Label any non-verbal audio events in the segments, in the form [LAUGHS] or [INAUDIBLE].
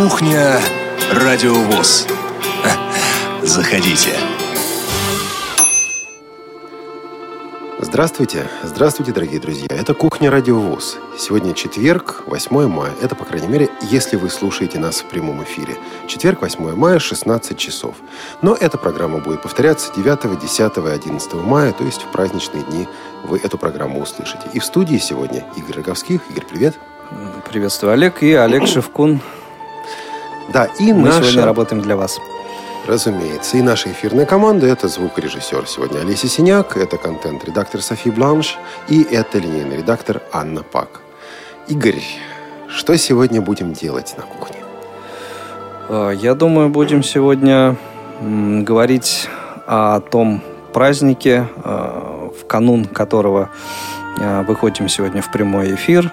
Кухня Радиовоз. [LAUGHS] Заходите. Здравствуйте, здравствуйте, дорогие друзья. Это «Кухня Радиовоз». Сегодня четверг, 8 мая. Это, по крайней мере, если вы слушаете нас в прямом эфире. Четверг, 8 мая, 16 часов. Но эта программа будет повторяться 9, 10 и 11 мая, то есть в праздничные дни вы эту программу услышите. И в студии сегодня Игорь Роговских. Игорь, привет. Приветствую, Олег. И Олег Шевкун. Да, и Мы наша... сегодня работаем для вас. Разумеется. И наша эфирная команда – это звукорежиссер сегодня Олеся Синяк, это контент-редактор Софи Бланш и это линейный редактор Анна Пак. Игорь, что сегодня будем делать на кухне? Э, Я думаю, будем сегодня говорить о том празднике, э, в канун которого э, выходим сегодня в прямой эфир,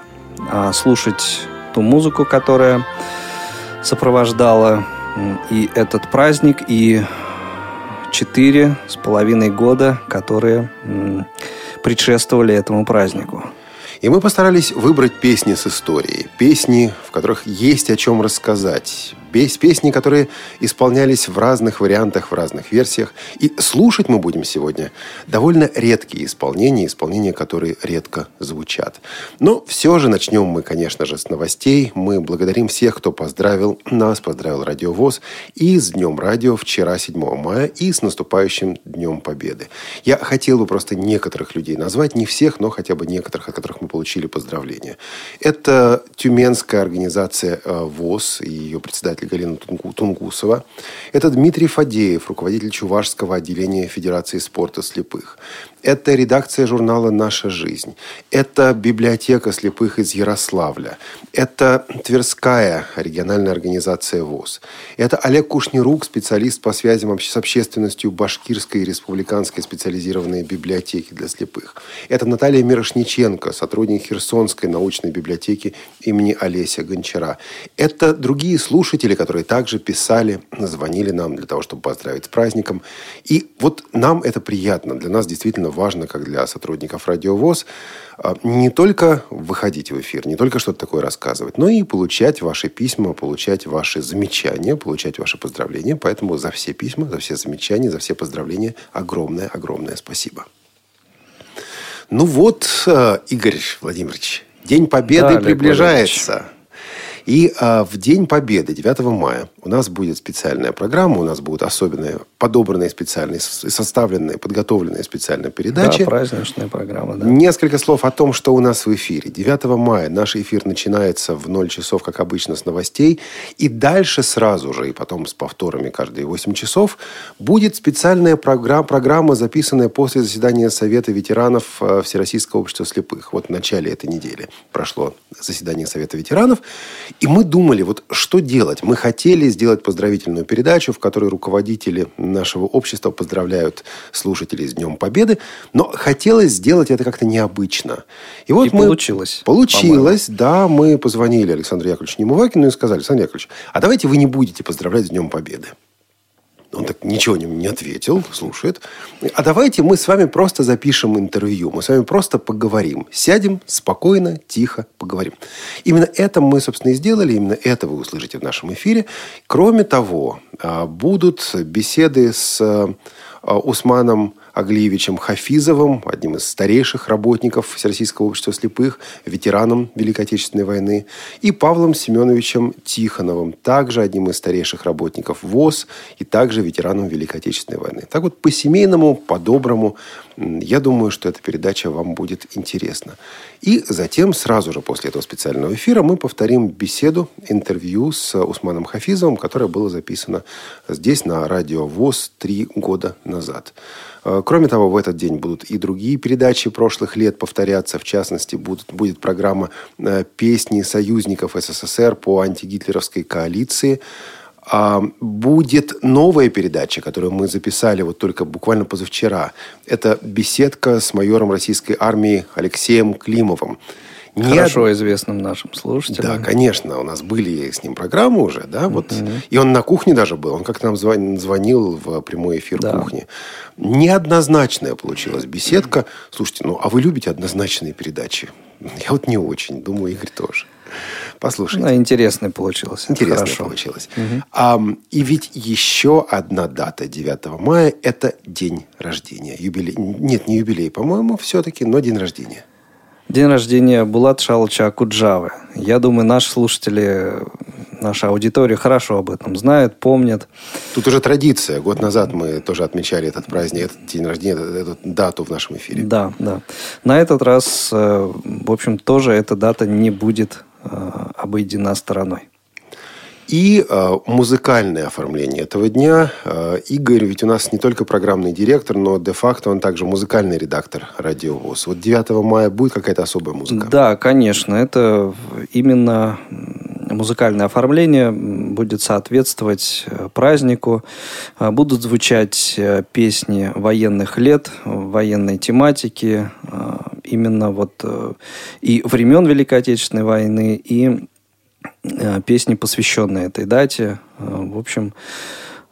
а слушать ту музыку, которая сопровождала и этот праздник, и четыре с половиной года, которые предшествовали этому празднику. И мы постарались выбрать песни с историей. Песни, в которых есть о чем рассказать. Пес- Песни, которые исполнялись в разных вариантах, в разных версиях. И слушать мы будем сегодня довольно редкие исполнения, исполнения, которые редко звучат. Но все же начнем мы, конечно же, с новостей. Мы благодарим всех, кто поздравил нас, поздравил Радиовоз и с Днем Радио вчера, 7 мая, и с наступающим Днем Победы. Я хотел бы просто некоторых людей назвать, не всех, но хотя бы некоторых, от которых мы получили поздравления. Это Тюменская организация э, ВОЗ и ее председатель Галина Тунгу- Тунгусова. Это Дмитрий Фадеев, руководитель Чувашского отделения Федерации спорта слепых. Это редакция журнала «Наша жизнь». Это библиотека слепых из Ярославля. Это Тверская региональная организация ВОЗ. Это Олег Кушнирук, специалист по связям с общественностью Башкирской республиканской специализированной библиотеки для слепых. Это Наталья Мирошниченко, сотрудник Херсонской научной библиотеки имени Олеся Гончара. Это другие слушатели, которые также писали, звонили нам для того, чтобы поздравить с праздником. И вот нам это приятно. Для нас действительно важно, как для сотрудников Радиовоз, а, не только выходить в эфир, не только что-то такое рассказывать, но и получать ваши письма, получать ваши замечания, получать ваши поздравления. Поэтому за все письма, за все замечания, за все поздравления огромное-огромное спасибо. Ну вот, э, Игорь Владимирович, День Победы Да, приближается. И а, в День Победы, 9 мая, у нас будет специальная программа, у нас будут особенные, подобранные специальные, составленные, подготовленные специальные передачи. Да, праздничная программа, да. Несколько слов о том, что у нас в эфире. 9 мая наш эфир начинается в 0 часов, как обычно, с новостей. И дальше сразу же, и потом с повторами каждые 8 часов, будет специальная программа, программа записанная после заседания Совета ветеранов э, Всероссийского общества слепых. Вот в начале этой недели прошло заседание Совета ветеранов. И мы думали, вот что делать. Мы хотели сделать поздравительную передачу, в которой руководители нашего общества поздравляют слушателей с Днем Победы. Но хотелось сделать это как-то необычно. И вот И мы... получилось, Получилось, да. Мы позвонили Александру Яковлевичу Немувакину и сказали, Александр Яковлевич, а давайте вы не будете поздравлять с Днем Победы. Он так ничего не, не ответил, слушает. А давайте мы с вами просто запишем интервью. Мы с вами просто поговорим. Сядем спокойно, тихо поговорим. Именно это мы, собственно, и сделали. Именно это вы услышите в нашем эфире. Кроме того, а, будут беседы с а, Усманом Аглиевичем Хафизовым, одним из старейших работников Всероссийского общества слепых, ветераном Великой Отечественной войны, и Павлом Семеновичем Тихоновым, также одним из старейших работников ВОЗ и также ветераном Великой Отечественной войны. Так вот, по-семейному, по-доброму, я думаю, что эта передача вам будет интересна. И затем, сразу же после этого специального эфира, мы повторим беседу, интервью с Усманом Хафизовым, которое было записано здесь, на радио ВОЗ, три года назад. Э, Кроме того, в этот день будут и другие передачи прошлых лет повторяться. В частности, будут, будет программа э, «Песни союзников СССР по антигитлеровской коалиции». А, Будет новая передача, которую мы записали вот только буквально позавчера. Это беседка с майором российской армии Алексеем Климовым. Хорошо известным нашим слушателям. да, конечно, у нас были с ним программы уже, да, вот. И он на кухне даже был, он как-то нам звон- звонил в прямой эфир Да. кухни. Неоднозначная получилась беседка. Слушайте, ну, а вы любите однозначные передачи? Я вот не очень. Думаю, Игорь тоже. Послушайте. Ну, интересно получилось. Интересно Хорошо. получилось. Угу. А, и ведь еще одна дата 9 мая – это день рождения. Юбилей. Нет, не юбилей, по-моему, все-таки, но день рождения. День рождения Булат Шалыча Акуджавы. Я думаю, наши слушатели, наша аудитория хорошо об этом знает, помнят. Тут уже традиция. Год назад мы тоже отмечали этот праздник, этот день рождения, эту дату в нашем эфире. Да, да. На этот раз, э, в общем, тоже эта дата не будет э, обойдена стороной. И э, музыкальное оформление этого дня. Э, Игорь ведь у нас не только программный директор, но де-факто он также музыкальный редактор Радио ВОЗ. Вот 9 мая будет какая-то особая музыка? Да, конечно. Это именно музыкальное оформление будет соответствовать э, празднику. Будут звучать песни военных лет, военной тематики, именно вот и времен Великой Отечественной войны, и песни, посвященные этой дате. Э, в общем,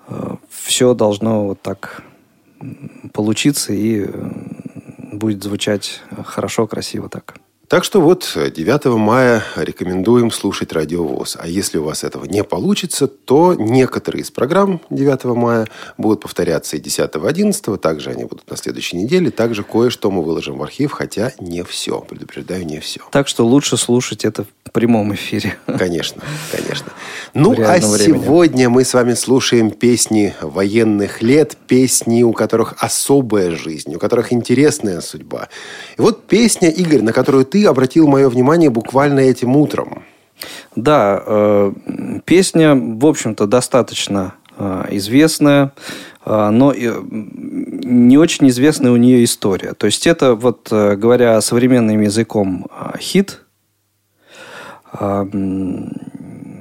э, все должно вот так получиться и будет звучать хорошо, красиво так. Так что вот 9 мая рекомендуем слушать Радиовоз. А если у вас этого не получится, то некоторые из программ 9 мая будут повторяться и 10 11 Также они будут на следующей неделе. Также кое-что мы выложим в архив, хотя не все. Предупреждаю, не все. Так что лучше слушать это в прямом эфире. [LAUGHS] Конечно, конечно. Ну, а времени. сегодня мы с вами слушаем песни военных лет, песни, у которых особая жизнь, у которых интересная судьба. И вот песня, Игорь, на которую ты обратил мое внимание буквально этим утром. Да, э, песня, в общем-то, достаточно э, известная, э, но э, не очень известная у нее история. То есть это, вот э, говоря современным языком, э, хит.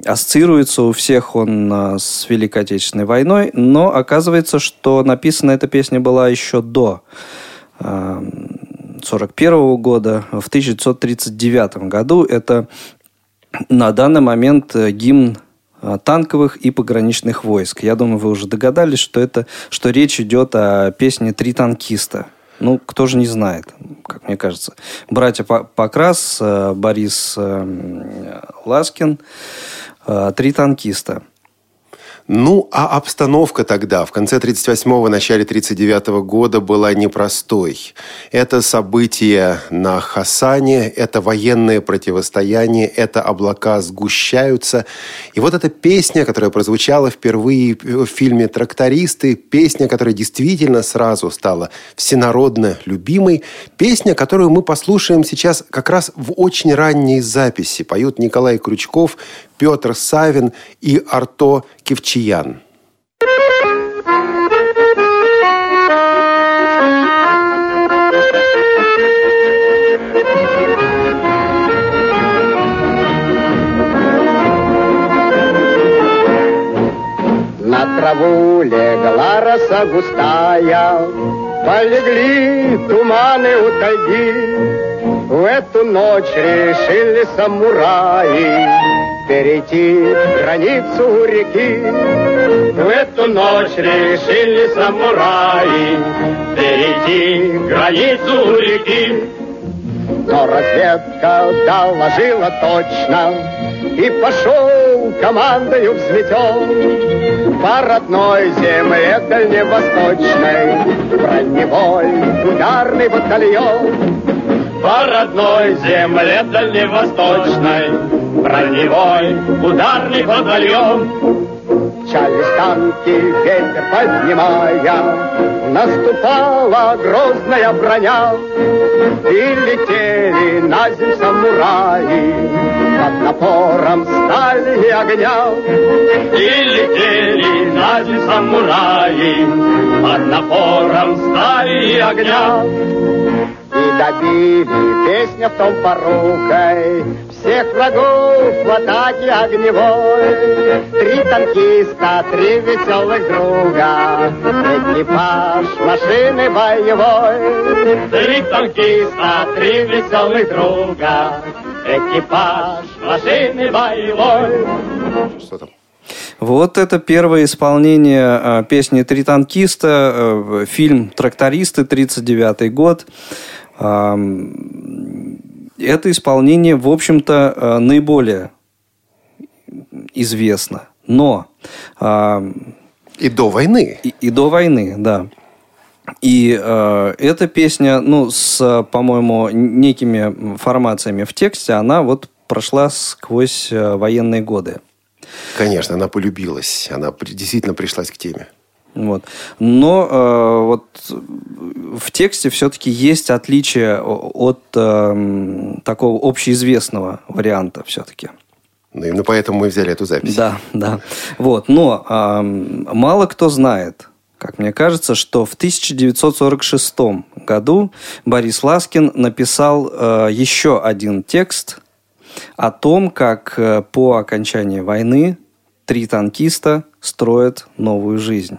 Ассоциируется у всех он с Великой Отечественной войной, но оказывается, что написана эта песня была еще до 1941 года. В 1939 году это на данный момент э, гимн э, танковых и пограничных войск. Я думаю, вы уже догадались, что это, что речь идет о песне «Три танкиста». Ну, кто же не знает, как мне кажется. Братья Покрас, э, Борис Ласкин, «Три танкиста». Ну, а обстановка тогда, в конце 38-го, начале 39-го года была непростой. Это события на Хасане, это военное противостояние, это облака сгущаются. И вот эта песня, которая прозвучала впервые в фильме «Трактористы», песня, которая действительно сразу стала всенародно любимой, песня, которую мы послушаем сейчас как раз в очень ранней записи. Поют Николай Крючков, Петр Савин и Арто Кевчиян. На траву легла роса густая, Полегли туманы у тайги, в эту ночь решили самураи перейти границу реки. В эту ночь решили самураи перейти границу реки. Но разведка доложила точно, и пошел командою взлетел по родной земле дальневосточной броневой ударный батальон по родной земле дальневосточной, броневой ударный батальон. Мчались танки, ветер поднимая, Наступала грозная броня, И летели на землю самураи Под напором стали и огня. И летели на землю самураи Под напором стали и огня. И добили песня в том порукой всех врагов в атаке огневой. Три танкиста, три веселых друга, экипаж машины боевой. Три танкиста, три веселых друга, экипаж машины боевой. Что там? Вот это первое исполнение э, песни «Три танкиста», э, фильм «Трактористы», 39 год. это исполнение, в общем-то, э, наиболее известно. Но... И до войны. И, и до войны, да. И э, эта песня, ну, с, по-моему, некими формациями в тексте, она вот прошла сквозь э, военные годы. Конечно, она полюбилась, она действительно пришлась к теме. Вот. Но э, вот в тексте все-таки есть отличие от э, такого общеизвестного варианта все-таки. Ну, именно поэтому мы взяли эту запись. Да, да. Вот. Но э, мало кто знает, как мне кажется, что в 1946 году Борис Ласкин написал э, еще один текст о том, как э, по окончании войны три танкиста строят новую жизнь.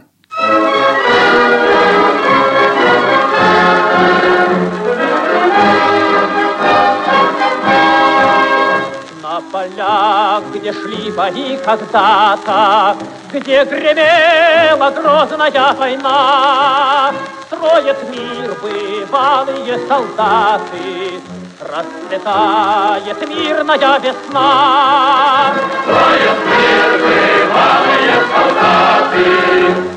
На полях, где шли бои когда-то, Где гремела грозная война, Строят мир бывалые солдаты, Расцветает мирная весна. Строят мир бывалые солдаты,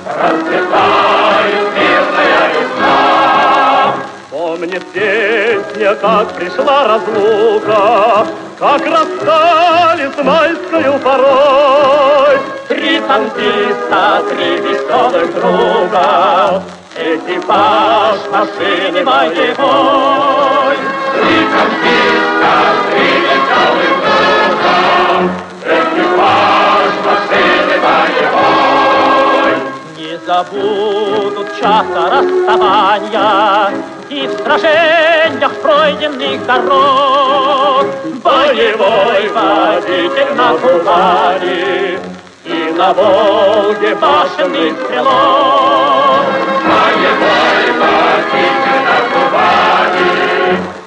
Расцветает мирная весна. Помнит песня, как пришла разлука, Как расстались майскою порой. Три танкиста, три веселых друга, Экипаж машины боевой. Забудут часа расставания И в сражениях пройденных дорог. Боевой водитель на Кубани И на Волге башенный стрелок. Боевой водитель на Кубани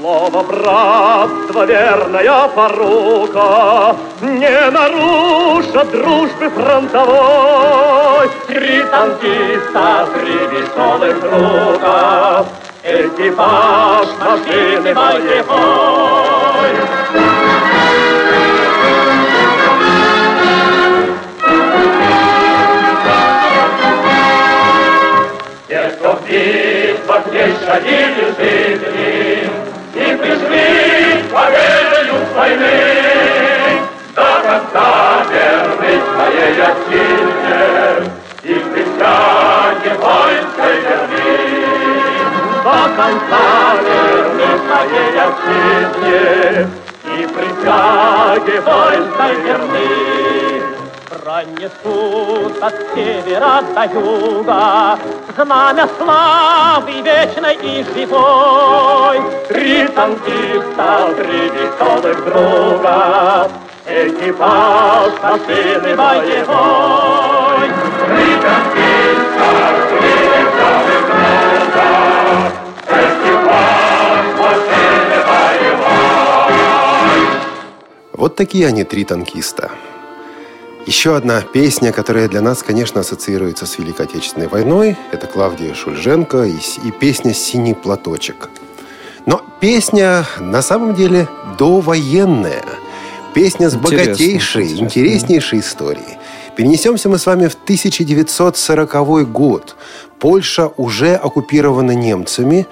Слово братства, верная порука, Не нарушат дружбы фронтовой. Три танкиста, три веселых друга, Экипаж машины боевой. Кто в битвах не щадили жизни И пришли победою войны, До конца верны своей отчизне И в присяге воинской верны. До конца верны своей отчизне И присяге воинской верны. Пронесут от севера до юга Знамя славы вечной и живой. Три танкиста, три веселых друга, Экипаж машины боевой. Три танкиста, три веселых друга. Вот такие они, три танкиста. Еще одна песня, которая для нас, конечно, ассоциируется с Великой Отечественной войной, это Клавдия Шульженко и, и песня «Синий платочек». Но песня на самом деле довоенная. Песня с Интересно, богатейшей, интересно. интереснейшей историей. Перенесемся мы с вами в 1940 год. Польша уже оккупирована немцами,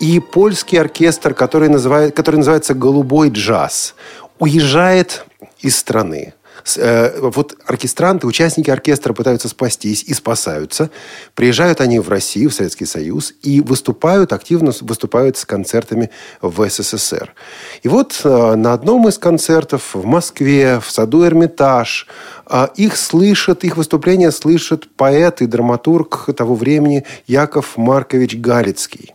и польский оркестр, который, называет, который называется «Голубой джаз», уезжает из страны. Э, вот оркестранты, участники оркестра пытаются спастись и спасаются. Приезжают они в Россию, в Советский Союз и выступают, активно выступают с концертами в СССР. И вот э, на одном из концертов в Москве, в саду Эрмитаж, э, их слышат, их выступления слышит поэт и драматург того времени Яков Маркович Галицкий.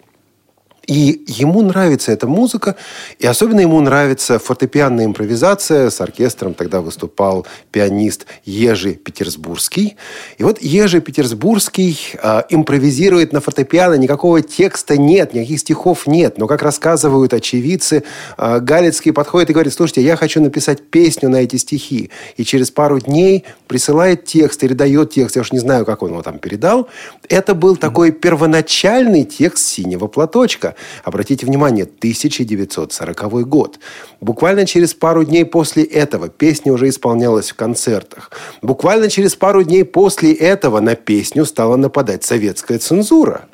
И ему нравится эта музыка, и особенно ему нравится фортепианная импровизация. С оркестром тогда выступал пианист Ежи Петербургский. И вот Ежи Петербургский э, импровизирует на фортепиано, никакого текста нет, никаких стихов нет. Но, как рассказывают очевидцы, э, Галицкий подходит и говорит, слушайте, я хочу написать песню на эти стихи. И через пару дней присылает текст или дает текст, я уж не знаю, как он его там передал. Это был такой первоначальный текст «Синего платочка». Обратите внимание, 1940 год. Буквально через пару дней после этого песня уже исполнялась в концертах. Буквально через пару дней после этого на песню стала нападать советская цензура.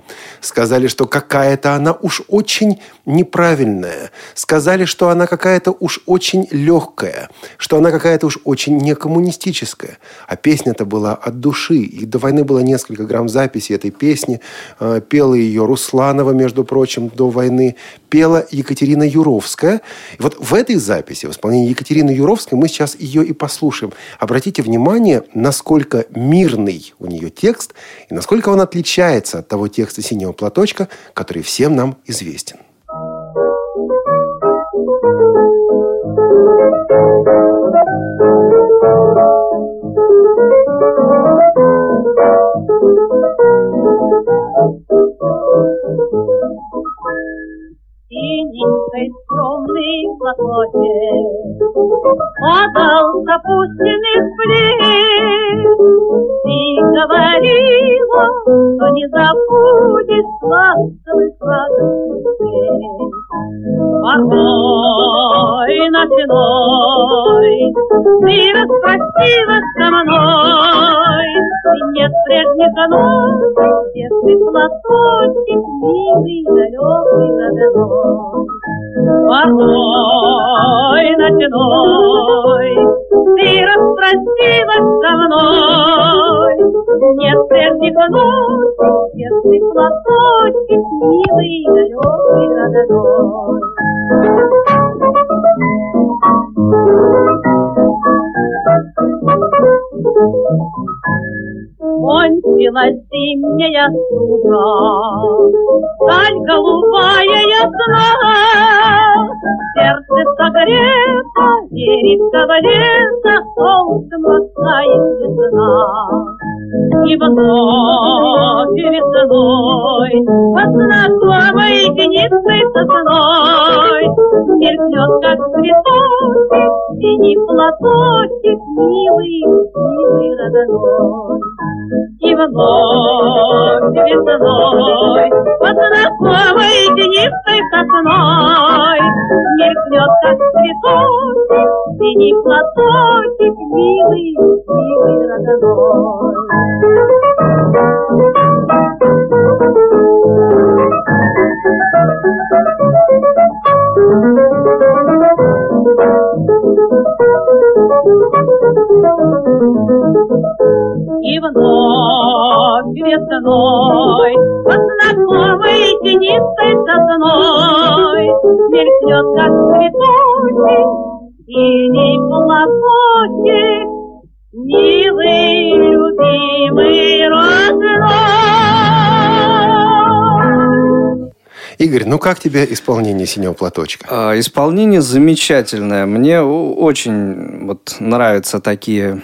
Сказали, что какая-то она уж очень неправильная. Сказали, что она какая-то уж очень легкая. Что она какая-то уж очень некоммунистическая. А песня-то была от души. И до войны было несколько грамм записи этой песни. Э, пела ее Русланова, между прочим, до войны. Пела Екатерина Юровская. И вот в этой записи, в исполнении Екатерины Юровской, мы сейчас ее и послушаем. Обратите внимание, насколько мирный у нее текст и насколько он отличается от того текста синего платочка, который всем нам известен. Синенькой скромный платочек Падал с опущенных Ты говорила, что не забудешь Ласковый сладостный Покой ночной Ты распростилась со мной. И нет прежних ночей Детский платочек Милый, далекий, родной Покой ночной, ты распростилась со мной. Нет прежних ночей, сердце платочек, милый, далекий, родной. Кончилась зимняя стужа, Даль голубая ясна, Сердце согрето, верится лето, Солнцем ласкает весна. И вновь весной Под знакомой тенистой сосной Мелькнет, как цветочек, Синий платочек, Милый, милый родной. И вновь весной Под знакомой тенистой сосной Мелькнет, как цветочек, Синий платочек, Милый, милый родной. И вновь весной Под знакомой тенистой сосной Мелькнет, как цветочек, Синий платочек Милый, любимый, родной. Игорь, ну как тебе исполнение «Синего платочка»? А, исполнение замечательное. Мне очень вот нравятся такие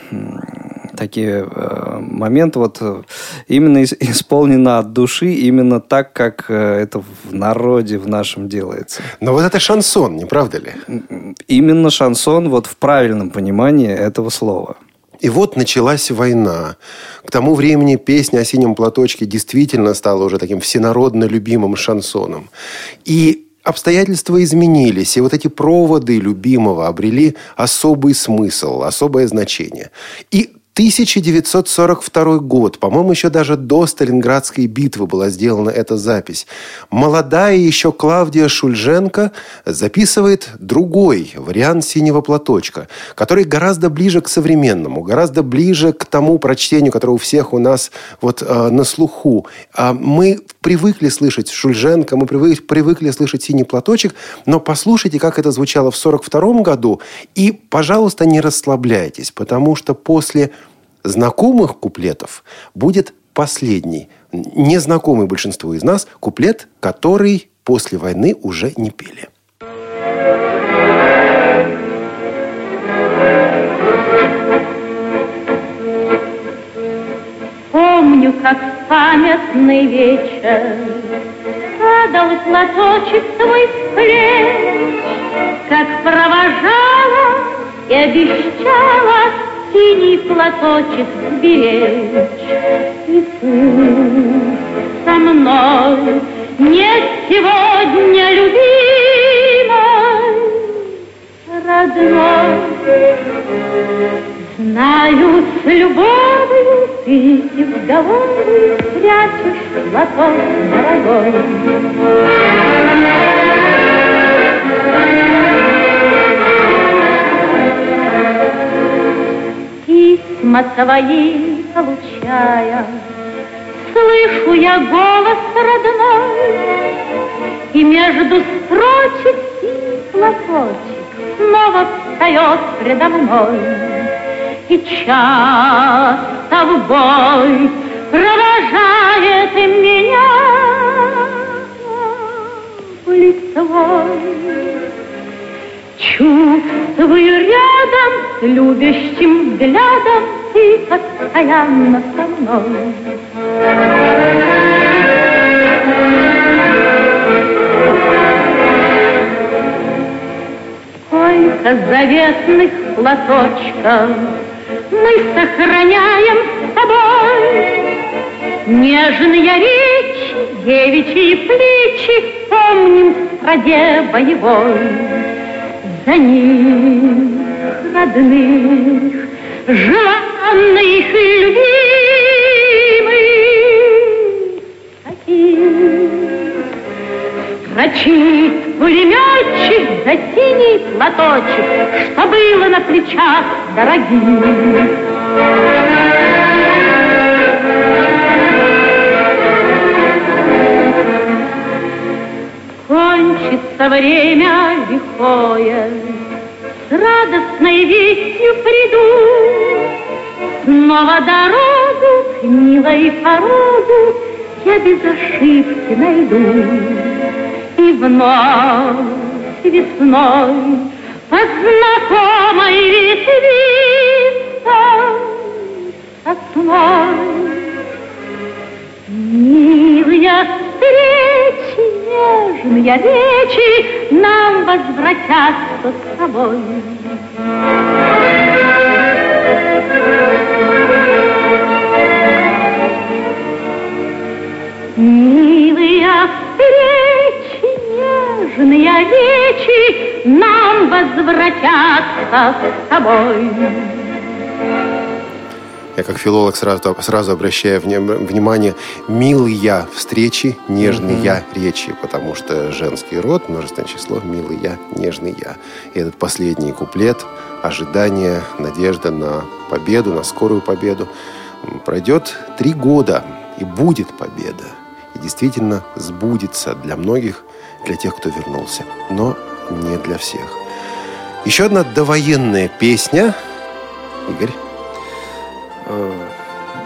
такие э, моменты вот э, именно исполнено от души, именно так, как э, это в народе в нашем делается. Но вот это шансон, не правда ли? Именно шансон вот в правильном понимании этого слова. И вот началась война. К тому времени песня о синем платочке действительно стала уже таким всенародно любимым шансоном. И обстоятельства изменились, и вот эти проводы любимого обрели особый смысл, особое значение. И 1942 год, по-моему, еще даже до Сталинградской битвы была сделана эта запись. Молодая еще Клавдия Шульженко записывает другой вариант «Синего платочка», который гораздо ближе к современному, гораздо ближе к тому прочтению, которое у всех у нас вот э, на слуху. А мы привыкли слышать Шульженко, мы привыкли, привыкли слышать «Синий платочек», но послушайте, как это звучало в 1942 году, и, пожалуйста, не расслабляйтесь, потому что после знакомых куплетов будет последний, незнакомый большинству из нас, куплет, который после войны уже не пели. Помню, как в памятный вечер Падал платочек твой с плеч, Как провожала и обещала Синий платочек беречь. И пусть со мной нет сегодня любимой, родной. Знаю, с любовью ты в голову прячешь платок дорогой. Письма твои получая, Слышу я голос родной, И между строчек и платочек Снова встает предо мной. И часто в бой провожает меня лицевой. Чувствую рядом любящим взглядом Ты постоянно со мной. Сколько заветных платочков Мы сохраняем с тобой. Нежные речи, девичьи плечи Помним в боевой за них родных, желанных и любимых, таких строчит пулеметчик за синий платочек, что было на плечах дорогих. Кончится время лихое, С радостной вестью приду, Снова дорогу к милой порогу Я без ошибки найду. И вновь весной По знакомой ветвистой Сосной Милая встречи, нежные речи Нам возвратятся с тобой. Милые встречи, нежные речи Нам возвратятся с тобой. Я как филолог сразу, сразу обращаю внимание, милый я встречи, нежный mm-hmm. речи, потому что женский род, множественное число, нежный я. И этот последний куплет, ожидание, надежда на победу, на скорую победу, пройдет три года, и будет победа. И действительно сбудется для многих, для тех, кто вернулся, но не для всех. Еще одна довоенная песня. Игорь. Э,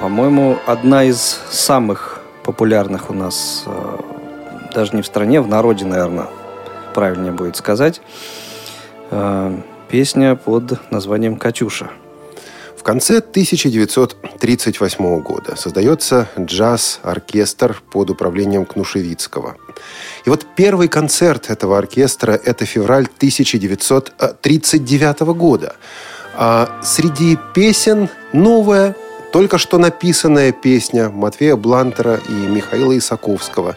по-моему, одна из самых популярных у нас, э, даже не в стране, в народе, наверное, правильнее будет сказать, э, песня под названием «Катюша». В конце 1938 года создается джаз-оркестр под управлением Кнушевицкого. И вот первый концерт этого оркестра – это февраль 1939 года – среди песен новая, только что написанная песня Матвея Блантера и Михаила Исаковского.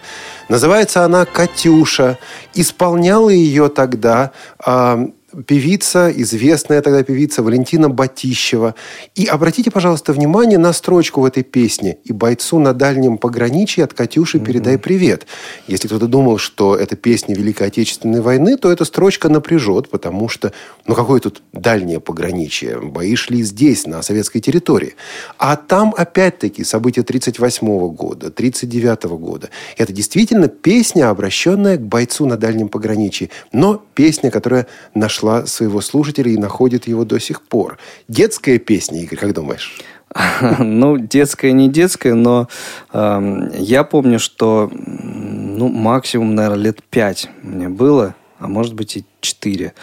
Называется она «Катюша». Исполняла ее тогда а, певица, известная тогда певица Валентина Батищева. И обратите, пожалуйста, внимание на строчку в этой песне. «И бойцу на дальнем пограничье от Катюши передай привет». Если кто-то думал, что это песня Великой Отечественной войны, то эта строчка напряжет, потому что, ну какое тут дальнее пограничье? Бои шли здесь, на советской территории. А там, опять-таки, события 1938 года, 1939 года. Это действительно песня, обращенная к бойцу на дальнем пограничье. Но песня, которая нашла своего слушателя и находит его до сих пор. Детская песня, Игорь, как думаешь? [LAUGHS] Ну, детская, не детская, но э, я помню, что ну, максимум, наверное, лет пять мне было, а может быть и четыре.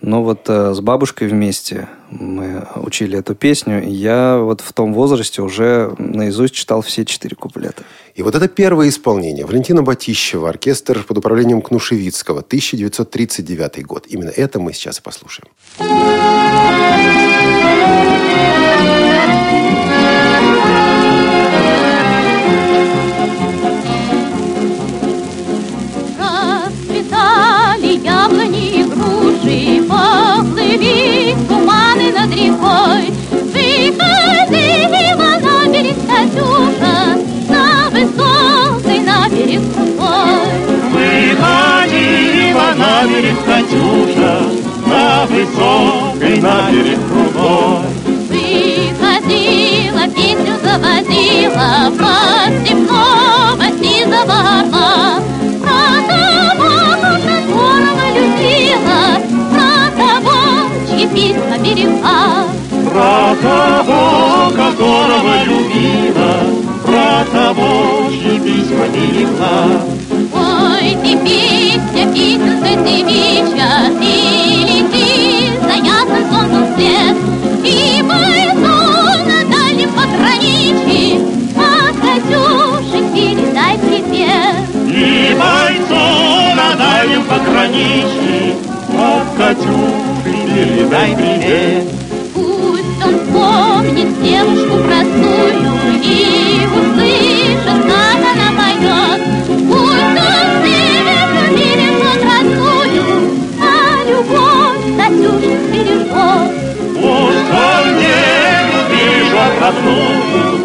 Но вот э, с бабушкой вместе мы учили эту песню, и я вот в том возрасте уже наизусть читал все четыре куплета. И вот это первое исполнение. Валентина Батищева, оркестр под управлением Кнушевицкого, 1939 год. Именно это мы сейчас и послушаем. Берег Катюша, на высокой на берег крутой. Выходила, песню заводила, под степного сизого орла. Про того, которого любила, про того, чьи письма берегла. Про того, которого любила, про того, чьи письма берегла. Пограничье От Катюши передай привет. Пусть он помнит девушку простую И Oh.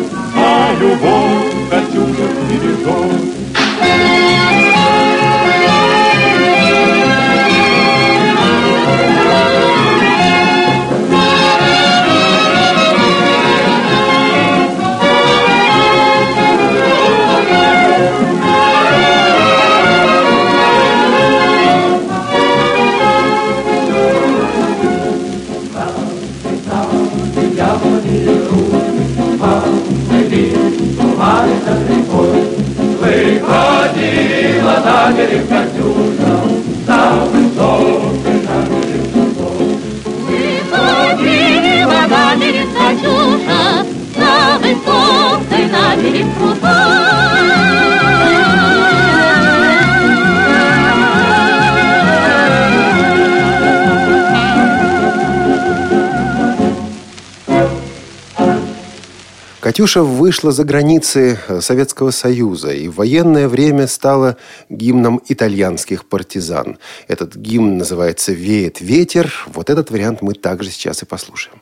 Катюша вышла за границы э, Советского Союза и в военное время стала гимном итальянских партизан. Этот гимн называется «Веет ветер». Вот этот вариант мы также сейчас и послушаем.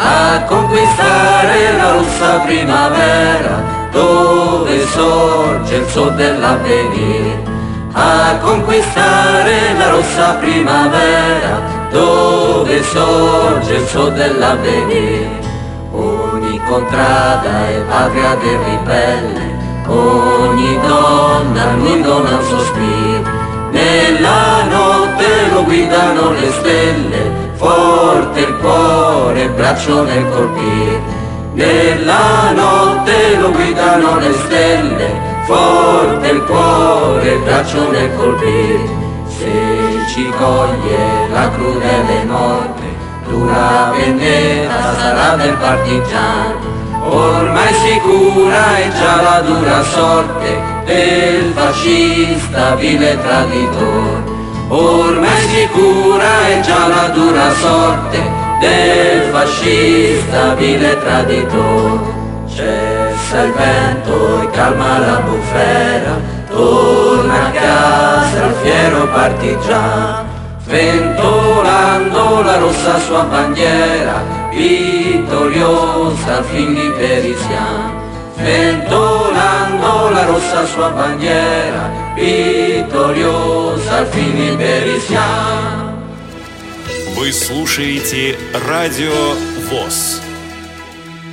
a conquistare la rossa primavera dove sorge il sol dell'avvenire a conquistare la rossa primavera dove sorge il sol dell'avvenire. Ogni contrada è patria del ribelle, ogni donna lui dona un sospiro. Nella notte lo guidano le stelle, forte il cuore, braccio nel colpire. Nella notte lo guidano le stelle, forte il cuore, braccio nel colpire, se ci coglie la crudele morte, dura vendetta sarà del partigiano. Ormai sicura è già la dura sorte del fascista vile traditore. Ormai sicura è già la dura sorte del fascista vile traditore Cessa il vento e calma la bufera, torna a casa il fiero partigiano, ventolando la rossa sua bandiera, vittoriosa al fin di Perisian. Ventolando la rossa sua bandiera, vittoriosa al fin di Perisian. Вы слушаете Радио ВОЗ.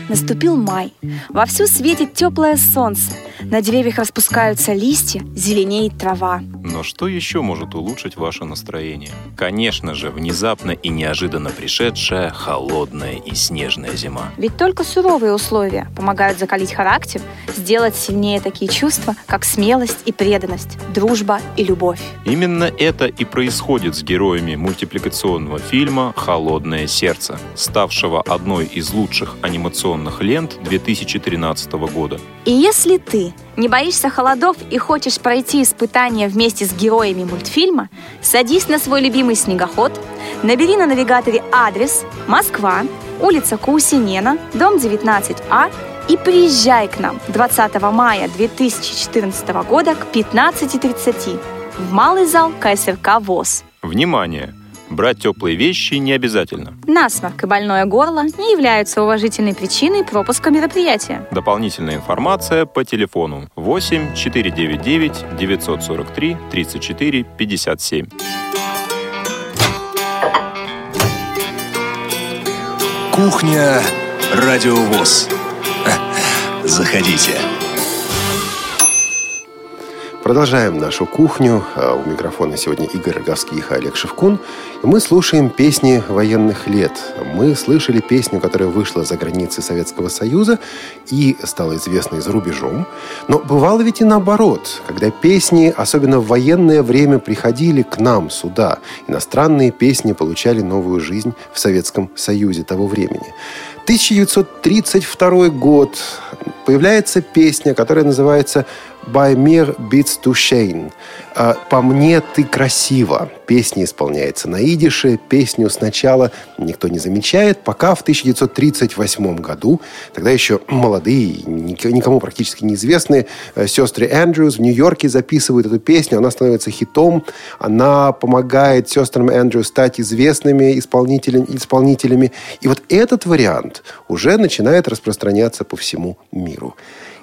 Наступил май. Вовсю светит теплое солнце. На деревьях распускаются листья, зеленеет трава. Но что еще может улучшить ваше настроение? Конечно же, внезапно и неожиданно пришедшая холодная и снежная зима. Ведь только суровые условия помогают закалить характер, сделать сильнее такие чувства, как смелость и преданность, дружба и любовь. Именно это и происходит с героями мультипликационного фильма «Холодное сердце», ставшего одной из лучших анимационных лент 2013 года. И если ты не боишься холодов и хочешь пройти испытания вместе с героями мультфильма, садись на свой любимый снегоход, набери на навигаторе адрес Москва, улица Каусинена, дом 19А и приезжай к нам 20 мая 2014 года к 15.30 в малый зал КСРК ВОЗ. Внимание! Брать теплые вещи не обязательно. Насморк и больное горло не являются уважительной причиной пропуска мероприятия. Дополнительная информация по телефону 8 499 943 34 57. Кухня Радиовоз. [LAUGHS] Заходите. Продолжаем нашу кухню. А у микрофона сегодня Игорь Роговских и Олег Шевкун. Мы слушаем песни военных лет. Мы слышали песню, которая вышла за границы Советского Союза и стала известной за рубежом. Но бывало ведь и наоборот, когда песни, особенно в военное время, приходили к нам сюда. Иностранные песни получали новую жизнь в Советском Союзе того времени. 1932 год. Появляется песня, которая называется «By mir beats to Shane». А, «По мне ты красиво». Песня исполняется на идише. Песню сначала никто не замечает, пока в 1938 году, тогда еще молодые, никому практически неизвестные, э, сестры Эндрюс в Нью-Йорке записывают эту песню. Она становится хитом. Она помогает сестрам Эндрюс стать известными исполнителями. исполнителями. И вот этот вариант уже начинает распространяться по всему миру.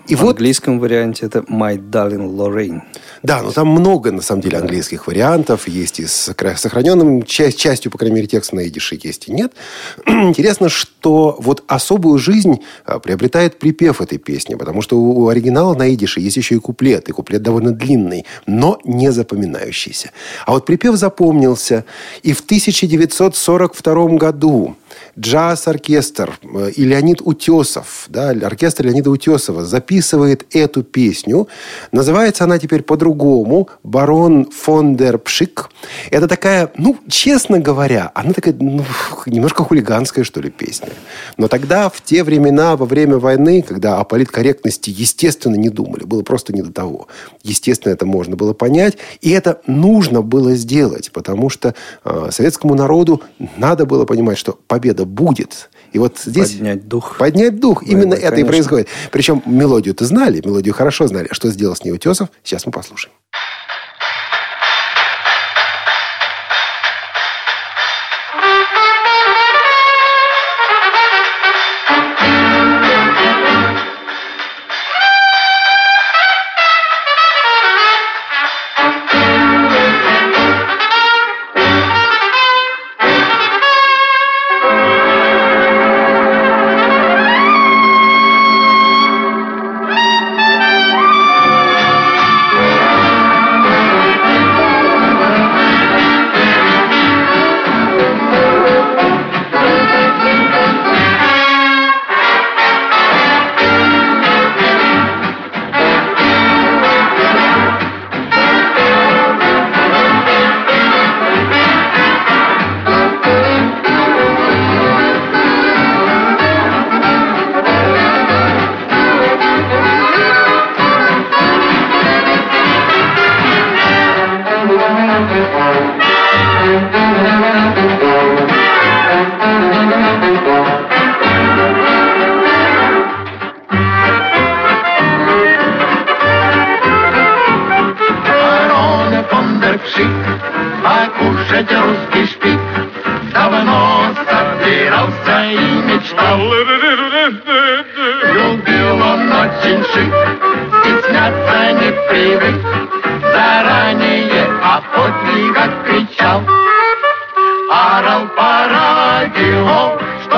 И в вот... английском варианте это My Darling Lorraine. Да, но там много, на самом деле, английских вариантов. Есть и с сохраненным часть, частью, по крайней мере, текста на идише есть и нет. [CLEARS THROAT] Интересно, что вот особую жизнь а, приобретает припев этой песни, потому что у оригинала на идише есть еще и куплет, и куплет довольно длинный, но не запоминающийся. А вот припев запомнился, и в 1942 году джаз-оркестр э, и Леонид Утесов, да, оркестр Леонида Утесова записывает эту песню. Называется она теперь по-другому «Барон фон дер Пшик». Это такая, ну, честно говоря, она такая ну, немножко хулиганская, что ли, песня. Но тогда, в те времена, во время войны, когда о политкорректности, естественно, не думали, было просто не до того. Естественно, это можно было понять, и это нужно было сделать, потому что э, советскому народу надо было понимать, что победа будет. И вот здесь... Поднять дух. Поднять дух. Именно да, это конечно. и происходит. Причем мелодию-то знали, мелодию хорошо знали. Что сделал с ней Утесов, сейчас мы послушаем.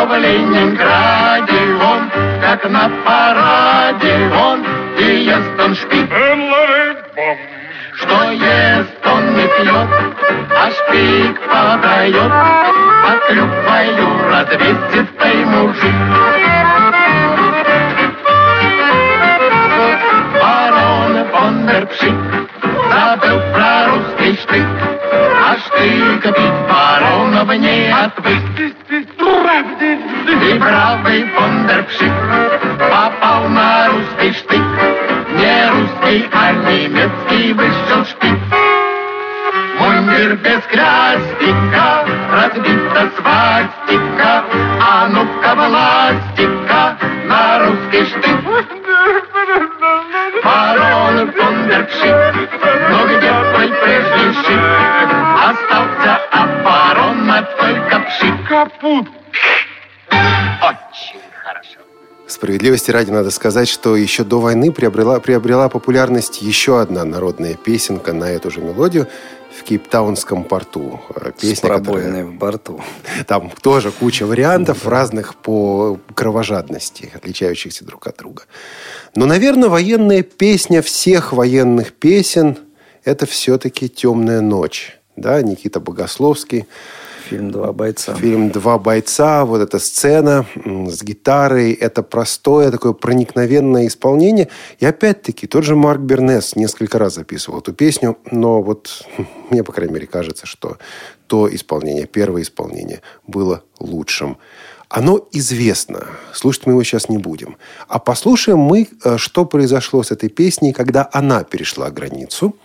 В Ленинграде он, как на параде он и ест он шпик. Что ест он не пьет, а шпик подает, а клюквою развесистый мужик. Барон фон дер Пшик забыл про русский штык, а штыка бить баронов не отвык. И бравый фон дер Пшик попал на русский штык, не русский, а немецкий вышел шпик. Мундир без крастика, разбита свастика, а ну-ка властика на русский штык. Барон фон дер Пшик, но где твой прежний шик? Остался от барона только пшик. Капут. Очень хорошо. Справедливости ради надо сказать, что еще до войны приобрела, приобрела популярность еще одна народная песенка на эту же мелодию в Кейптаунском порту. Песня, С пробоиной которая... в борту. [LAUGHS] Там тоже куча вариантов разных по кровожадности, отличающихся друг от друга. Но, наверное, военная песня всех военных песен – это все-таки «Темная ночь». Да, Никита Богословский – Фильм «Два бойца». Фильм «Два бойца». Вот эта сцена с гитарой. Это простое такое проникновенное исполнение. И опять-таки тот же Марк Бернес несколько раз записывал эту песню. Но вот мне, по крайней мере, кажется, что то исполнение, первое исполнение было лучшим. Оно известно. Слушать мы его сейчас не будем. А послушаем мы, э, что произошло с этой песней, когда она перешла границу –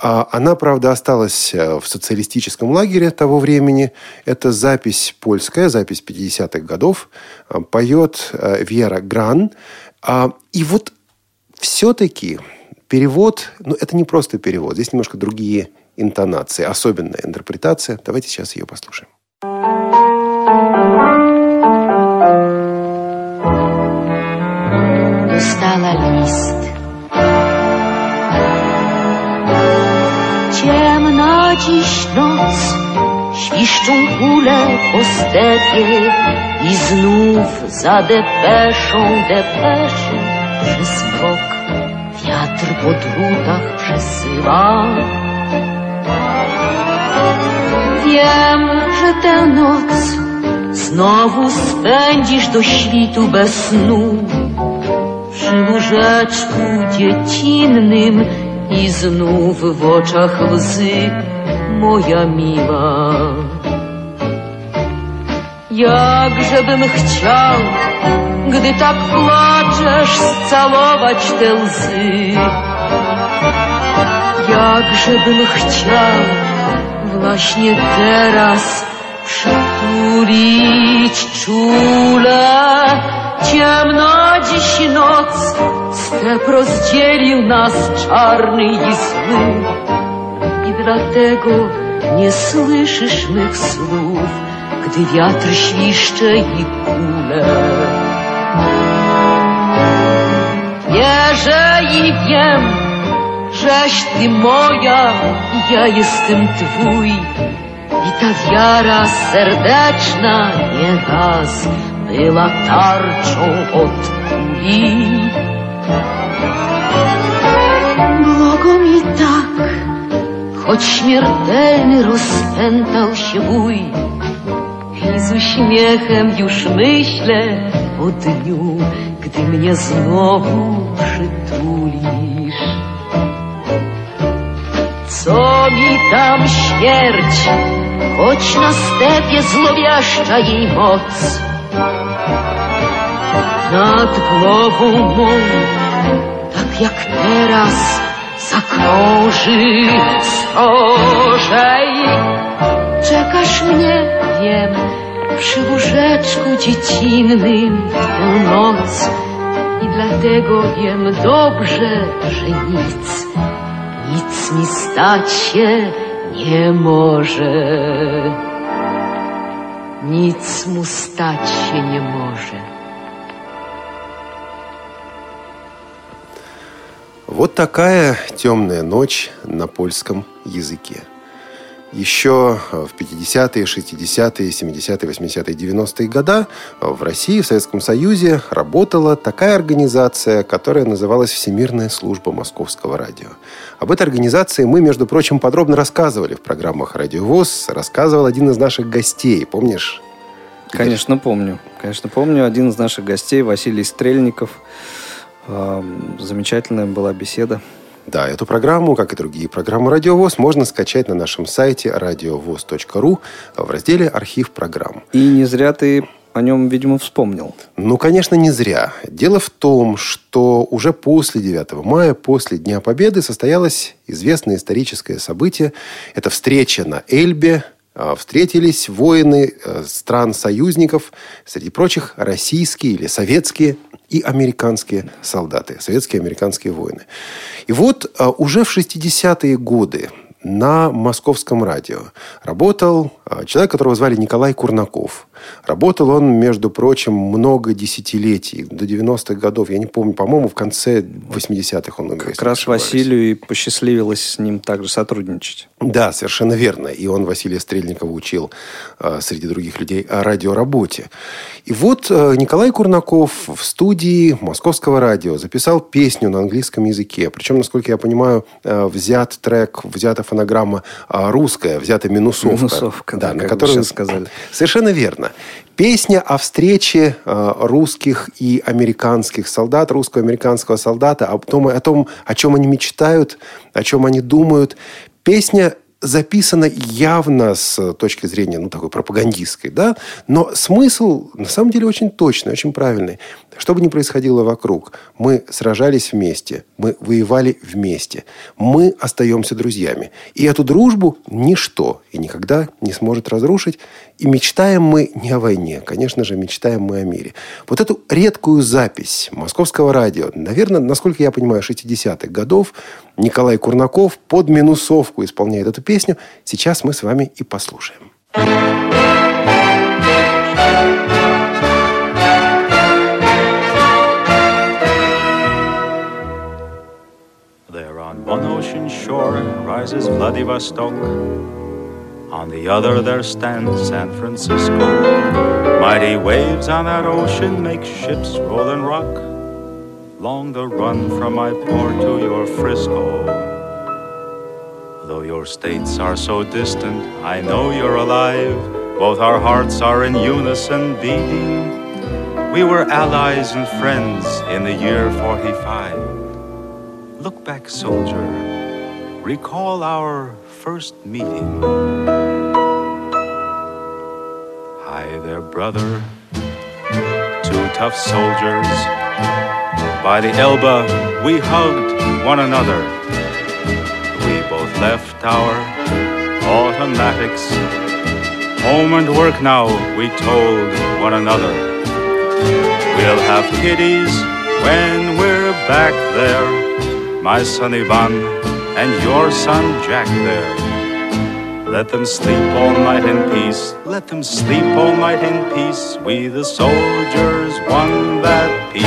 она, правда, осталась э, в социалистическом лагере того времени. Это запись польская, запись 50-х годов. Э, поет э, Вера Гран. А, и вот все-таки перевод, ну, это не просто перевод, здесь немножко другие интонации, особенная интерпретация. Давайте сейчас ее послушаем. Dostała list Dziś noc, świszczą kule po stepie i znów za depeszą depeszy przez mrok wiatr po drutach przesyła. Wiem, że tę noc znowu spędzisz do świtu bez snu przy łóżeczku dziecinnym i znów w oczach łzy, moja miła. Jakżebym chciał, gdy tak płaczesz, scalować te łzy. Jakżebym chciał właśnie teraz przytulić czule ciemna dziś noc step rozdzielił nas czarny i zły dlatego nie słyszysz mych słów, gdy wiatr świszcze i kule. Wierzę i wiem, żeś ty moja i ja jestem twój i ta wiara serdeczna nie raz była tarczą od kuli. Choć śmiertelny rozpętał się bój. I z uśmiechem już myślę o dniu, gdy mnie znowu przytulisz. Co mi tam śmierć, choć na stepie złowiaszcza jej moc. Nad głową mą, tak jak teraz, zakrąży srożej. Czekasz mnie, wiem, przy łóżeczku dziecinnym tę noc i dlatego wiem dobrze, że nic, nic mi stać się nie może. Nic mu stać się nie może. Вот такая темная ночь на польском языке. Еще в 50-е, 60-е, 70-е, 80-е, 90-е годы в России, в Советском Союзе работала такая организация, которая называлась Всемирная служба Московского радио. Об этой организации мы, между прочим, подробно рассказывали в программах «Радио ВОЗ». Рассказывал один из наших гостей, помнишь? Конечно, помню. Конечно, помню. Один из наших гостей, Василий Стрельников. Замечательная была беседа. Да, эту программу, как и другие программы «Радиовоз», можно скачать на нашем сайте радиовоз.ру в разделе «Архив программ». И не зря ты о нем, видимо, вспомнил. Ну, конечно, не зря. Дело в том, что уже после 9 мая, после Дня Победы, состоялось известное историческое событие. Это встреча на Эльбе. А, встретились воины э, стран-союзников, среди прочих российские или советские и американские солдаты, советские и американские воины. И вот а, уже в 60-е годы на московском радио работал а, человек, которого звали Николай Курнаков. Работал он, между прочим, много десятилетий, до 90-х годов. Я не помню, по-моему, в конце 80-х он умер. Как раз Василию и посчастливилось с ним также сотрудничать. Да, совершенно верно. И он Василия Стрельникова учил, а, среди других людей, о радиоработе. И вот а, Николай Курнаков в студии Московского радио записал песню на английском языке. Причем, насколько я понимаю, взят трек, взята фонограмма русская, взята минусовка. Минусовка, да, да на которую сказали. Совершенно верно. Песня о встрече э, русских и американских солдат, русско-американского солдата, о том, о том, о чем они мечтают, о чем они думают. Песня записано явно с точки зрения, ну, такой пропагандистской, да, но смысл, на самом деле, очень точный, очень правильный. Что бы ни происходило вокруг, мы сражались вместе, мы воевали вместе, мы остаемся друзьями. И эту дружбу ничто и никогда не сможет разрушить. И мечтаем мы не о войне, конечно же, мечтаем мы о мире. Вот эту редкую запись московского радио, наверное, насколько я понимаю, 60-х годов, Николай Курнаков под минусовку исполняет эту песню. Сейчас мы с вами и послушаем. One ocean shore rises Vladivostok. On the other there stands San Francisco. Mighty waves on that ocean make ships roll and rock. Long the run from my port to your Frisco. Though your states are so distant, I know you're alive. Both our hearts are in unison beating. We were allies and friends in the year 45. Look back, soldier. Recall our first meeting. Hi there, brother. Two tough soldiers. By the Elba, we hugged one another. We both left our automatics. Home and work now, we told one another. We'll have kiddies when we're back there. My son Ivan and your son Jack there. Let them sleep all night in peace. Let them sleep all night in peace. We the soldiers won that peace.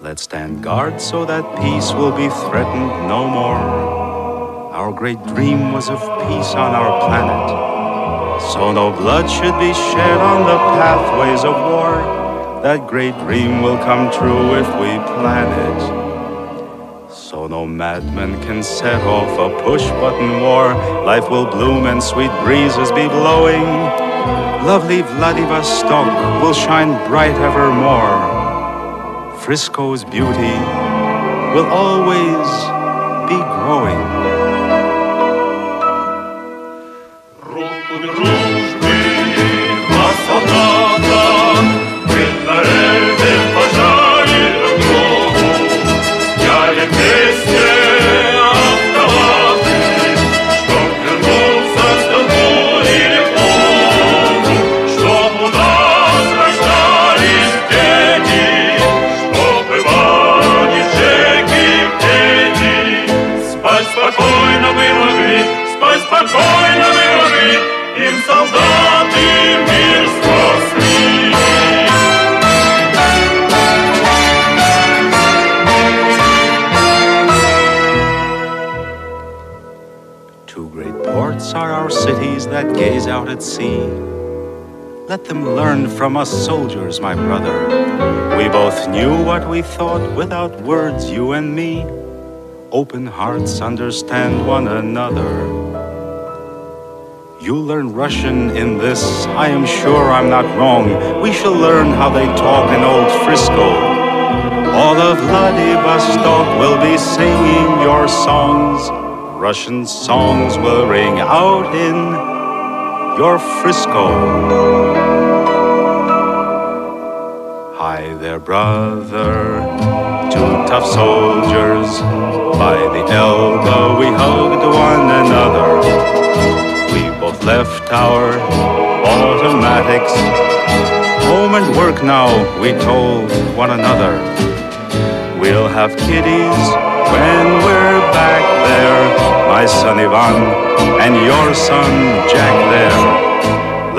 Let's stand guard so that peace will be threatened no more. Our great dream was of peace on our planet. So no blood should be shed on the pathways of war. That great dream will come true if we plan it. So no madman can set off a push button war. Life will bloom and sweet breezes be blowing. Lovely Vladivostok will shine bright evermore. Frisco's beauty will always be growing. Let them learn from us soldiers, my brother. We both knew what we thought without words, you and me. Open hearts understand one another. You'll learn Russian in this, I am sure I'm not wrong. We shall learn how they talk in old Frisco. All of Vladivostok will be singing your songs. Russian songs will ring out in your Frisco. There, brother. Two tough soldiers by the elbow, we hugged one another. We both left our automatics. Home and work now, we told one another. We'll have kiddies when we're back there. My son Ivan and your son Jack there.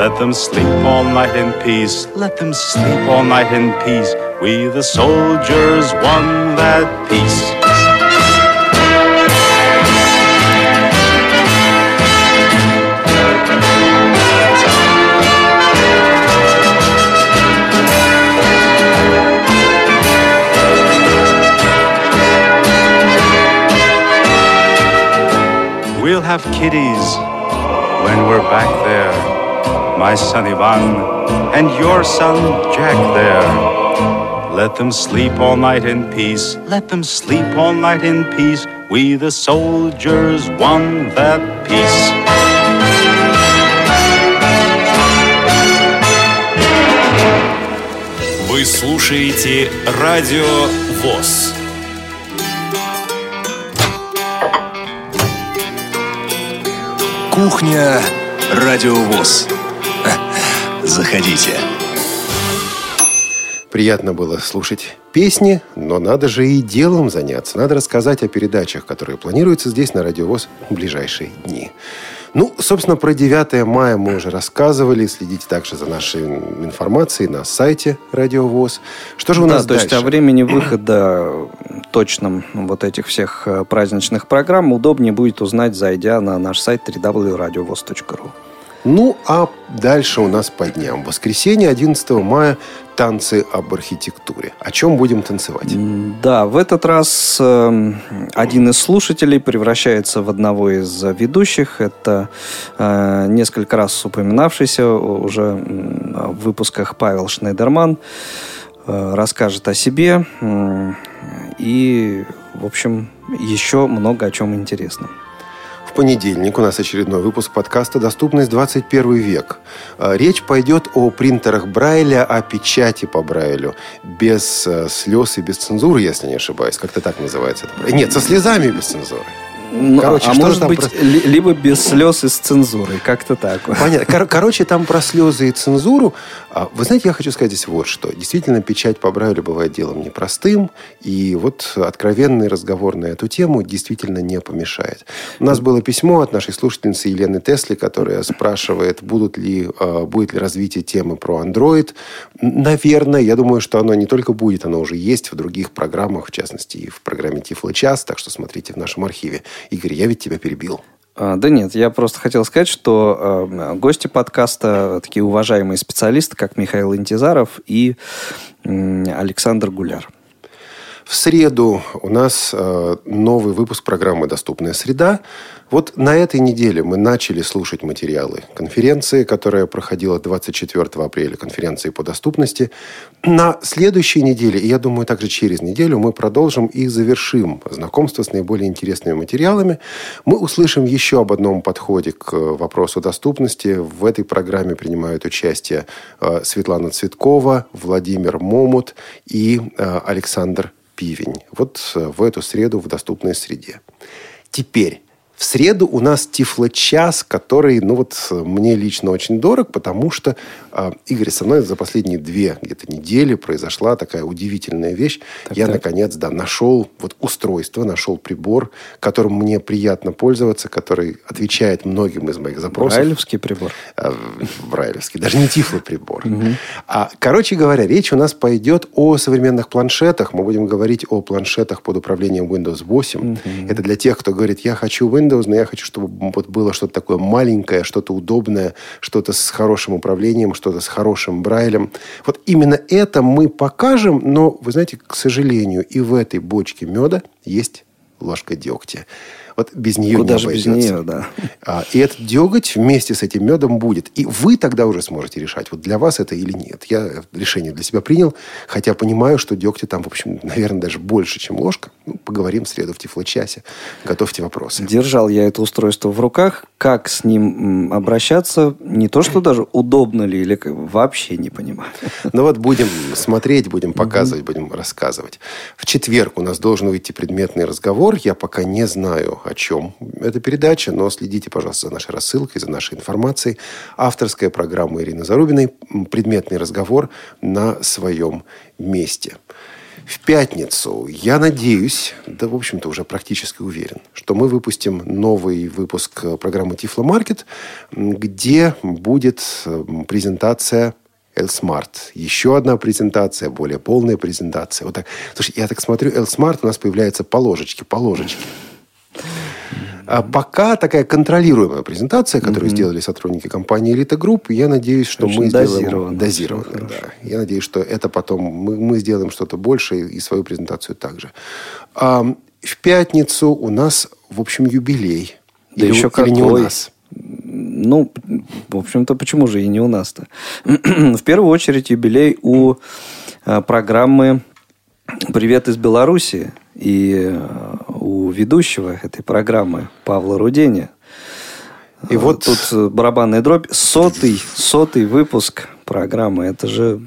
Let them sleep all night in peace. Let them sleep all night in peace. We the soldiers won that peace. We'll have kiddies when we're back there. My son Ivan and your son Jack there. Let them sleep all night in peace. Let them sleep all night in peace. We the soldiers won that peace. Вы слушаете Радио ВОЗ. Кухня Радио ВОЗ. Заходите. Приятно было слушать песни, но надо же и делом заняться. Надо рассказать о передачах, которые планируются здесь на Радиовоз в ближайшие дни. Ну, собственно, про 9 мая мы уже рассказывали. Следите также за нашей информацией на сайте Радиовоз. Что же у да, нас то дальше? есть о времени выхода точном вот этих всех э, праздничных программ удобнее будет узнать, зайдя на наш сайт www.radiovoz.ru. Ну, а дальше у нас по дням. Воскресенье, 11 мая, танцы об архитектуре. О чем будем танцевать? Да, в этот раз э, один из слушателей превращается в одного из ведущих. Это э, несколько раз упоминавшийся уже в выпусках Павел Шнейдерман. Э, расскажет о себе и, в общем, еще много о чем интересном. В понедельник у нас очередной выпуск подкаста «Доступность 21 век». А, Речь пойдет о принтерах Брайля, о печати по Брайлю. Без э, слез и без цензуры, если не ошибаюсь. Как-то так называется это. Нет, со слезами и без цензуры. Ну, Короче, а может быть, про- ли- либо без слез и с цензурой, как-то так. Понятно. Кор- короче, там про слезы и цензуру. А, Вы знаете, я хочу сказать здесь вот что. Действительно, печать по Брайлю бывает делом непростым. И вот откровенный разговор на эту тему действительно не помешает. У нас было письмо от нашей слушательницы Елены Тесли, которая спрашивает, будут ли, а, будет ли развитие темы про Android. Наверное, я думаю, что оно не только будет, оно уже есть в других программах, в частности, и в программе Тифло час, так что смотрите в нашем архиве. Игорь, я ведь тебя перебил. А, Да нет, я просто хотел сказать, что э, гости подкаста такие уважаемые специалисты, как Михаил Интизаров и Александр Гуляр. В среду у нас э, новый выпуск программы «Доступная среда». Вот на этой неделе мы начали слушать материалы конференции, которая проходила 24 апреля, конференции по доступности. На следующей неделе, и я думаю, также через неделю, мы продолжим и завершим знакомство с наиболее интересными материалами. Мы услышим еще об одном подходе к э, вопросу доступности. В этой программе принимают участие э, Светлана Цветкова, Владимир Момут и Александр Пивень. Вот э, в эту среду в доступной среде. Теперь, в среду у нас Тифло-час, который, ну вот, э, мне лично очень дорог, потому что, э, Игорь, со мной за последние две где-то недели произошла такая удивительная вещь. Я, так. наконец, да, нашел вот устройство, нашел прибор, которым мне приятно пользоваться, который отвечает многим из моих запросов. Брайлевский прибор. А, в- Брайлевский. Даже не тифло-прибор. А, короче говоря, речь у нас пойдет о современных планшетах. Мы будем говорить о планшетах под управлением Windows 8. Это для тех, кто говорит, я хочу Windows, Windows, но я хочу, чтобы вот было что-то такое маленькое, что-то удобное, что-то с хорошим управлением, что-то с хорошим брайлем. Вот именно это мы покажем, но, вы знаете, к сожалению, и в этой бочке меда есть ложка дегтя. Вот без нее Куда не же без нее, да. А, и этот деготь вместе с этим медом будет. И вы тогда уже сможете решать, вот для вас это или нет. Я решение для себя принял, хотя понимаю, что дегтя там, в общем, наверное, даже больше, чем ложка. Ну, поговорим в среду в Тифлочасе. Готовьте вопросы. Держал я это устройство в руках. Как с ним обращаться, не то что даже удобно ли, или вообще не понимаю. [LAUGHS] Ну вот будем смотреть, будем показывать, будем рассказывать. В четверг у нас должен выйти предметный разговор. Я пока не знаю, о чем эта передача, но следите, пожалуйста, за нашей рассылкой, за нашей информацией. Авторская программа Ирины Зарубиной. Предметный разговор на своем месте. В пятницу, я надеюсь, да, в общем-то, уже практически уверен, что мы выпустим новый выпуск э, программы Тифло Маркет, где будет презентация L-Smart. Еще одна презентация, более полная презентация. Вот так. Слушай, я так смотрю, L-Smart у нас появляется по ложечке, по ложечке. А пока такая контролируемая презентация, которую сделали сотрудники компании Elite Group, я надеюсь, что Очень мы сделаем дозированно. да. Я надеюсь, что это потом мы, мы сделаем что-то большее и свою презентацию также. А, в пятницу у нас, в общем, юбилей. Да или, еще или не у какой. нас. Ну, в общем-то, почему же и не у нас-то? [CLEARS THROAT] В первую очередь юбилей у э, программы «Привет из Беларуси» и э, у ведущего этой программы Павла Руденя. И вот Тут э, барабанная дробь. Сотый, сотый выпуск программы. Это же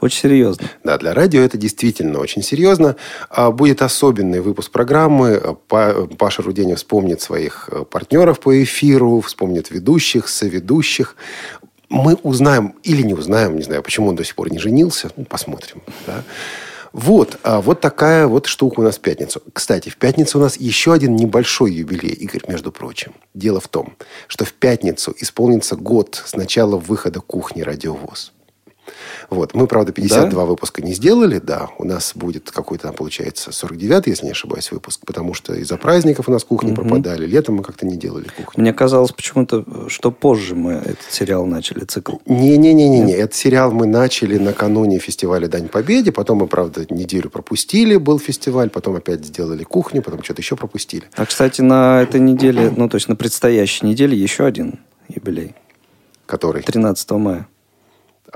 очень серьезно. Да, для радио это действительно очень серьезно. А Будет особенный выпуск программы. Па- Паша Руденев вспомнит своих э, партнеров по эфиру, вспомнит ведущих, соведущих. Мы узнаем или не узнаем, не знаю, почему он до сих пор не женился. Ну, посмотрим. да. Вот, а вот такая вот штука у нас в пятницу. Кстати, в пятницу у нас еще один небольшой юбилей, Игорь, между прочим. Дело в том, что в пятницу исполнится год с начала выхода кухни «Радиовоз». Вот. Мы, правда, 52 выпуска не сделали, да. У нас будет какой-то, там, получается, 49 если не ошибаюсь, выпуск. Потому что из-за праздников у нас кухни пропадали. Летом мы как-то не делали кухню. Мне казалось почему-то, что позже мы этот сериал начали, цикл. Не-не-не-не. Этот сериал мы начали накануне фестиваля «Дань Победе». Потом мы, правда, неделю пропустили. Был фестиваль. Потом опять сделали кухню. Потом что-то еще пропустили. А, кстати, на этой неделе, ну, то есть на предстоящей неделе еще один юбилей. Который? 13 мая.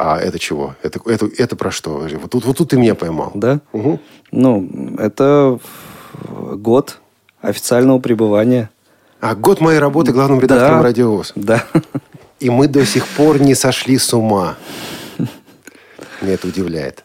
А это чего? Это, это, это про что? Вот тут, вот тут ты меня поймал. Да? Угу. Ну, это год официального пребывания. А год моей работы главным редактором Да. «Радиовоз». Да. И мы до сих пор не сошли с ума. [LAUGHS] Меня это удивляет.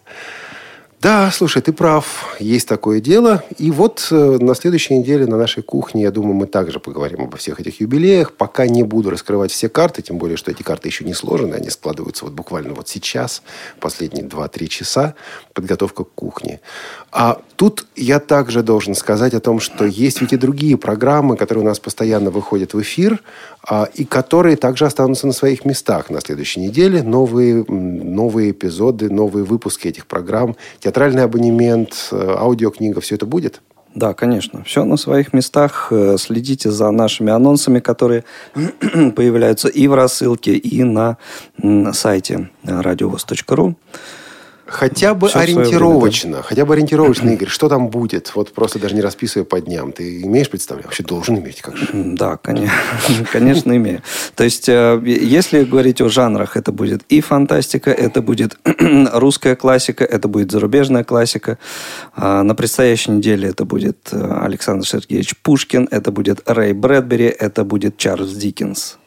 Да, слушай, ты прав, есть такое дело. И вот э, на следующей неделе на нашей кухне, я думаю, мы также поговорим обо всех этих юбилеях. Пока не буду раскрывать все карты, тем более, что эти карты еще не сложены. Они складываются вот буквально вот сейчас, последние 2-3 часа, подготовка к кухне. А тут я также должен сказать о том, что есть ведь и другие программы, которые у нас постоянно выходят в эфир, а, и которые также останутся на своих местах на следующей неделе. Новые, новые эпизоды, новые выпуски этих программ, театральный абонемент, э, аудиокнига, все это будет? Да, конечно. Все на своих местах. Э, Следите за нашими анонсами, которые [CLEARS THROAT] появляются и в рассылке, и на сайте радиовоз.ру. Хотя бы Всё в своё ориентировочно, хотя бы ориентировочно, Игорь, что там будет? Вот просто даже не расписывая по дням. Ты имеешь представление? Вообще должен иметь, как же. Да, конечно, [LAUGHS] конечно, имею. То есть, э, если говорить о жанрах, это будет и фантастика, это будет [CLEARS THROAT] русская классика, это будет зарубежная классика. А На предстоящей неделе это будет э, Александр Сергеевич Пушкин, это будет Рэй Брэдбери, это будет Чарльз Диккенс.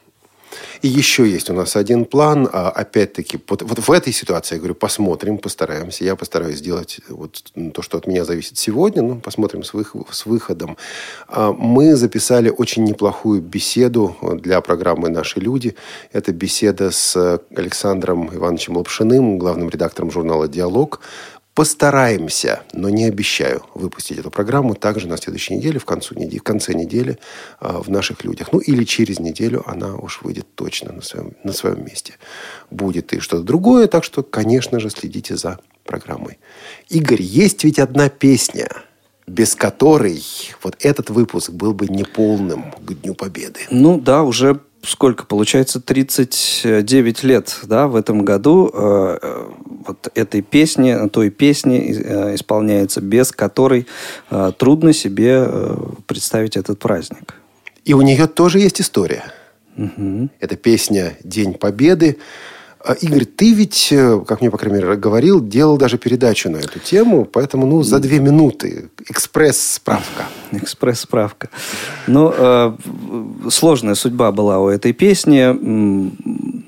И еще есть у нас один план. А, Опять-таки, вот, вот в этой ситуации, я говорю, посмотрим, постараемся. Я постараюсь сделать вот то, что от меня зависит сегодня. Ну, посмотрим с, вых- с выходом. А, Мы записали очень неплохую беседу для программы «Наши люди». Это беседа с Александром Ивановичем Лапшиным, главным редактором журнала «Диалог». Постараемся, но не обещаю выпустить эту программу также на следующей неделе, в, концу недели, в конце недели а, в наших людях. Ну, или через неделю она уж выйдет точно на своем, на своем месте. Будет и что-то другое, так что, конечно же, следите за программой. Игорь, есть ведь одна песня, без которой вот этот выпуск был бы неполным к Дню Победы. Ну да, уже сколько получается 39 лет, да, в этом году э, э, вот этой песни, той песни э, исполняется, без которой э, трудно себе э, представить этот праздник. И у нее тоже есть история. Угу. Это песня «День Победы». А, Игорь, ты ведь, э, как мне, по крайней мере, говорил, делал даже передачу на эту тему, поэтому, ну, за две минуты экспресс-справка. Экспресс-справка. Ну, э, сложная судьба была у этой песни,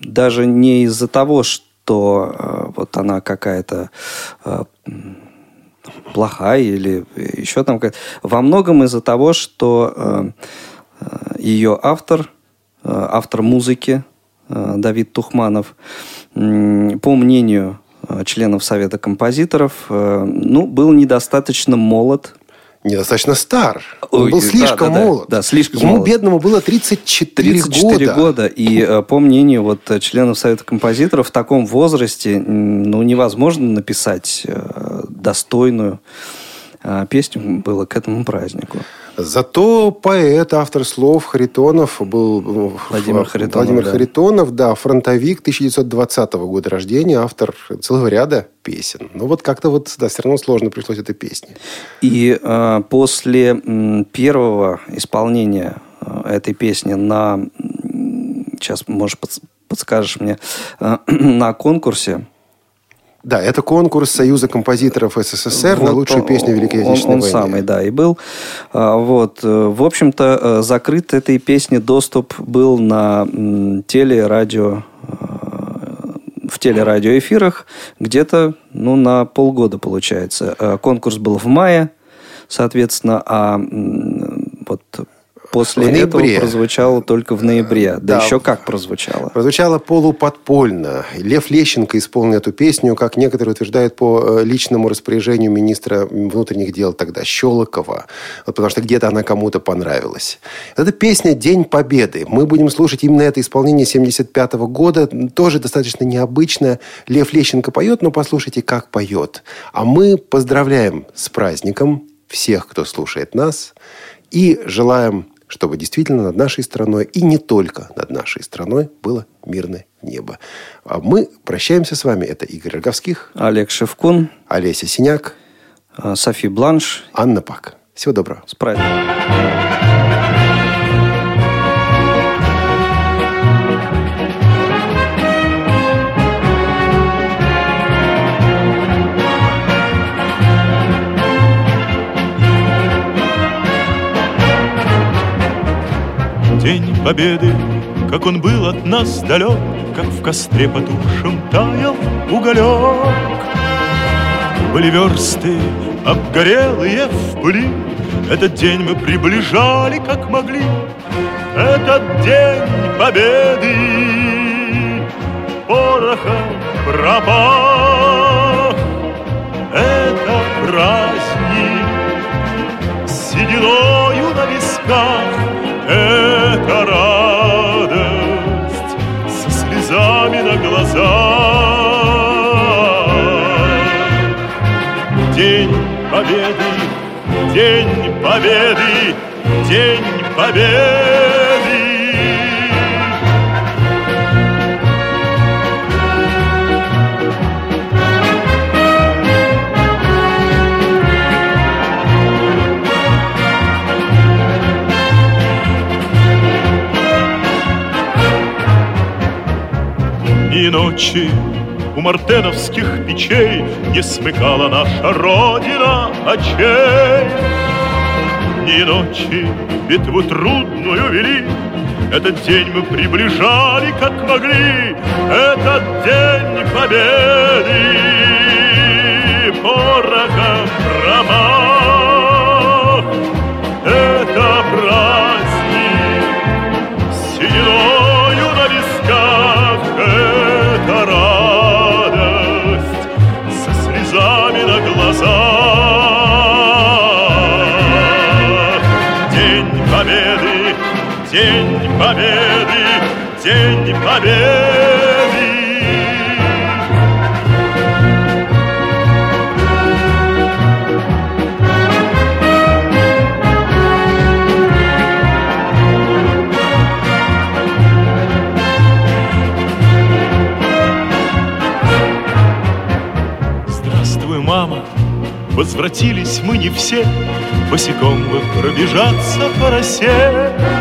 даже не из-за того, что э, вот она какая-то плохая или еще там какая-то. Во многом из-за того, что ее автор, автор музыки Давид Тухманов, по мнению э, членов Совета композиторов, э, ну, был недостаточно молод. Недостаточно стар. Он Ой, был да, слишком да, да. молод. Да, слишком Ему, молод. бедному, было 34, 34 года. года. И э, по мнению вот э, членов Совета композиторов, в таком возрасте ну, невозможно написать э, достойную э, песню было к этому празднику. Зато поэт, автор слов Харитонов был... э, Владимир Харитонов, Владимир да. Харитонов, да, фронтовик 1920 года рождения, автор целого ряда песен. Но вот как-то вот, да, все равно сложно пришлось этой песне. И э, после первого исполнения э, этой песни на... Сейчас, может, подс- подскажешь мне, э, [CLEARS THROAT] на конкурсе, Да, это конкурс Союза композиторов СССР на Вот лучшую он- песню Великой он- Отечественной он, войны. самый, да, и был. А, Вот. э, В общем-то, э, закрыт этой песне доступ был на м, телерадио э, в телерадиоэфирах где-то ну, на полгода, получается. Конкурс был в мае, соответственно, а вот после В этого прозвучало только в ноябре. Да, Да. еще как прозвучало. Прозвучало полуподпольно. Лев Лещенко исполнил эту песню, как некоторые утверждают, по э, личному распоряжению министра внутренних дел тогда, Щелокова. Вот потому что где-то она кому-то понравилась. Это песня «День Победы». Мы будем слушать именно это исполнение 75 года. Тоже достаточно необычное. Лев Лещенко поет, но послушайте, как поет. А мы поздравляем с праздником всех, кто слушает нас. И желаем чтобы действительно над нашей страной и не только над нашей страной было мирное небо. А мы прощаемся с вами. Это Игорь Роговских, Олег Шевкун, Олеся Синяк, э, Софи Бланш. Анна Пак. Всего доброго. С праздником. Победы, как он был от нас далек, Как в костре потухшем таял уголек. Были версты, обгорелые в пыли, Этот день мы приближали, как могли. Этот день Победы порохом пропах. Это праздник сединою на висках Это радость со слезами на глазах. День Победы, День Победы, День Победы ночи у мартеновских печей Не смыкала наша Родина очей. Ни ночи битву трудную вели, Этот день мы приближали, как могли, Этот день победы порохом промах. День Победы, День Победы. Здравствуй, мама, возвратились мы не все, Босиком бы пробежаться по росе.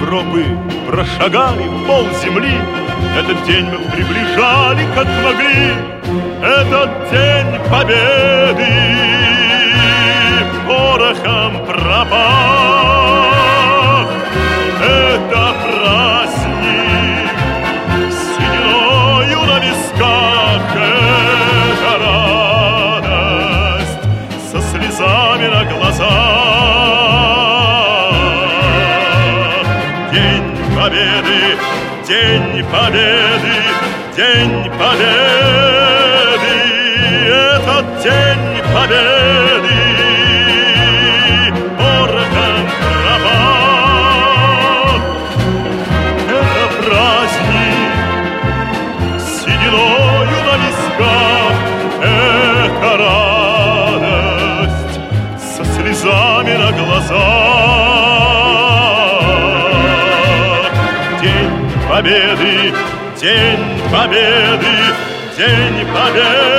Европы прошагали пол земли. Этот день мы приближали, как могли. Этот день победы. Победы, День Победы. День Победы, День Победы.